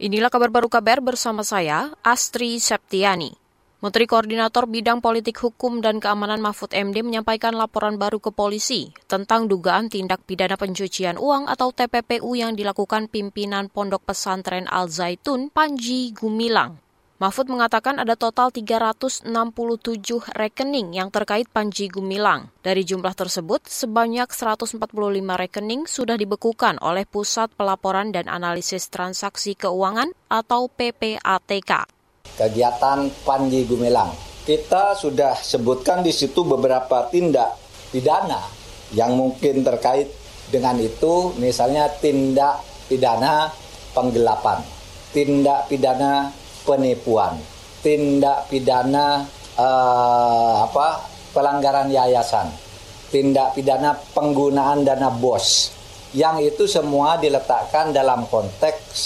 Inilah kabar baru KBR bersama saya, Astri Septiani. Menteri Koordinator Bidang Politik Hukum dan Keamanan Mahfud MD menyampaikan laporan baru ke polisi tentang dugaan tindak pidana pencucian uang atau TPPU yang dilakukan pimpinan Pondok Pesantren Al Zaitun Panji Gumilang. Mahfud mengatakan ada total 367 rekening yang terkait Panji Gumilang. Dari jumlah tersebut, sebanyak 145 rekening sudah dibekukan oleh Pusat Pelaporan dan Analisis Transaksi Keuangan atau PPATK. Kegiatan Panji Gumilang. Kita sudah sebutkan di situ beberapa tindak pidana yang mungkin terkait dengan itu, misalnya tindak pidana penggelapan, tindak pidana penipuan, tindak pidana uh, apa pelanggaran yayasan, tindak pidana penggunaan dana bos, yang itu semua diletakkan dalam konteks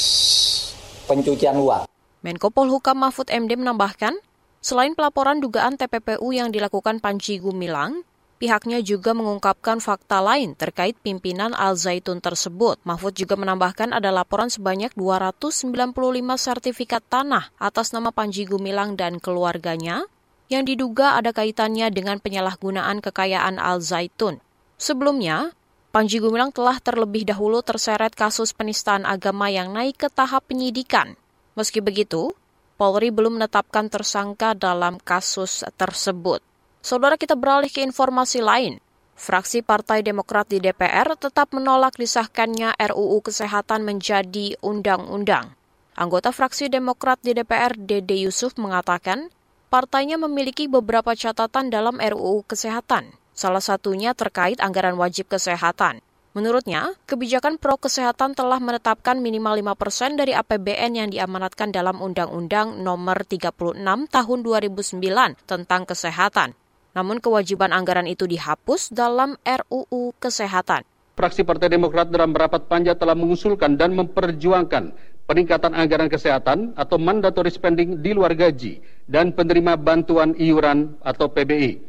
pencucian uang. Menko Polhukam Mahfud MD menambahkan, selain pelaporan dugaan TPPU yang dilakukan Panji Gumilang, Pihaknya juga mengungkapkan fakta lain terkait pimpinan Al Zaitun tersebut. Mahfud juga menambahkan ada laporan sebanyak 295 sertifikat tanah atas nama Panji Gumilang dan keluarganya yang diduga ada kaitannya dengan penyalahgunaan kekayaan Al Zaitun. Sebelumnya, Panji Gumilang telah terlebih dahulu terseret kasus penistaan agama yang naik ke tahap penyidikan. Meski begitu, Polri belum menetapkan tersangka dalam kasus tersebut. Saudara kita beralih ke informasi lain. Fraksi Partai Demokrat di DPR tetap menolak disahkannya RUU Kesehatan menjadi undang-undang. Anggota fraksi Demokrat di DPR, Dede Yusuf, mengatakan partainya memiliki beberapa catatan dalam RUU Kesehatan. Salah satunya terkait anggaran wajib kesehatan. Menurutnya, kebijakan pro kesehatan telah menetapkan minimal 5 persen dari APBN yang diamanatkan dalam Undang-Undang Nomor 36 Tahun 2009 tentang Kesehatan. Namun kewajiban anggaran itu dihapus dalam RUU Kesehatan. Fraksi Partai Demokrat dalam rapat panja telah mengusulkan dan memperjuangkan peningkatan anggaran kesehatan atau mandatory spending di luar gaji dan penerima bantuan iuran atau PBI.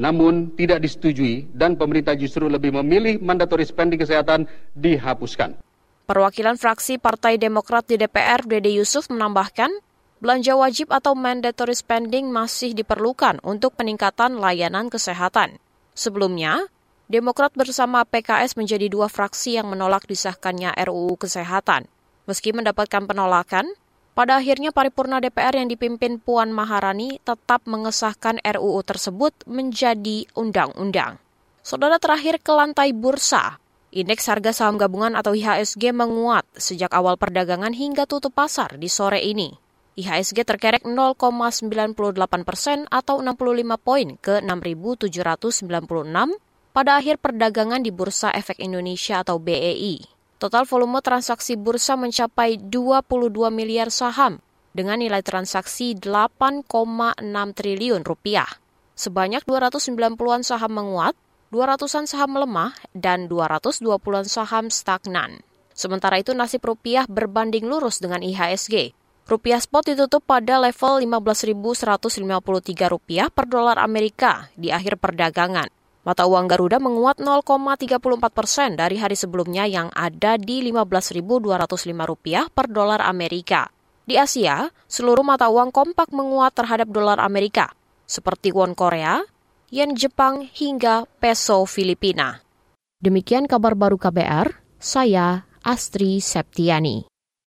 Namun tidak disetujui dan pemerintah justru lebih memilih mandatory spending kesehatan dihapuskan. Perwakilan fraksi Partai Demokrat di DPR, Dede Yusuf, menambahkan, belanja wajib atau mandatory spending masih diperlukan untuk peningkatan layanan kesehatan. Sebelumnya, Demokrat bersama PKS menjadi dua fraksi yang menolak disahkannya RUU Kesehatan. Meski mendapatkan penolakan, pada akhirnya paripurna DPR yang dipimpin Puan Maharani tetap mengesahkan RUU tersebut menjadi undang-undang. Saudara terakhir ke lantai bursa, Indeks harga saham gabungan atau IHSG menguat sejak awal perdagangan hingga tutup pasar di sore ini. IHSG terkerek 0,98 persen atau 65 poin ke 6.796 pada akhir perdagangan di Bursa Efek Indonesia atau BEI. Total volume transaksi bursa mencapai 22 miliar saham dengan nilai transaksi 8,6 triliun rupiah. Sebanyak 290-an saham menguat, 200-an saham melemah, dan 220-an saham stagnan. Sementara itu nasib rupiah berbanding lurus dengan IHSG. Rupiah spot ditutup pada level 15.153 rupiah per dolar Amerika di akhir perdagangan. Mata uang Garuda menguat 0,34 persen dari hari sebelumnya yang ada di 15.205 rupiah per dolar Amerika. Di Asia, seluruh mata uang kompak menguat terhadap dolar Amerika, seperti won Korea, yen Jepang, hingga peso Filipina. Demikian kabar baru KBR, saya Astri Septiani.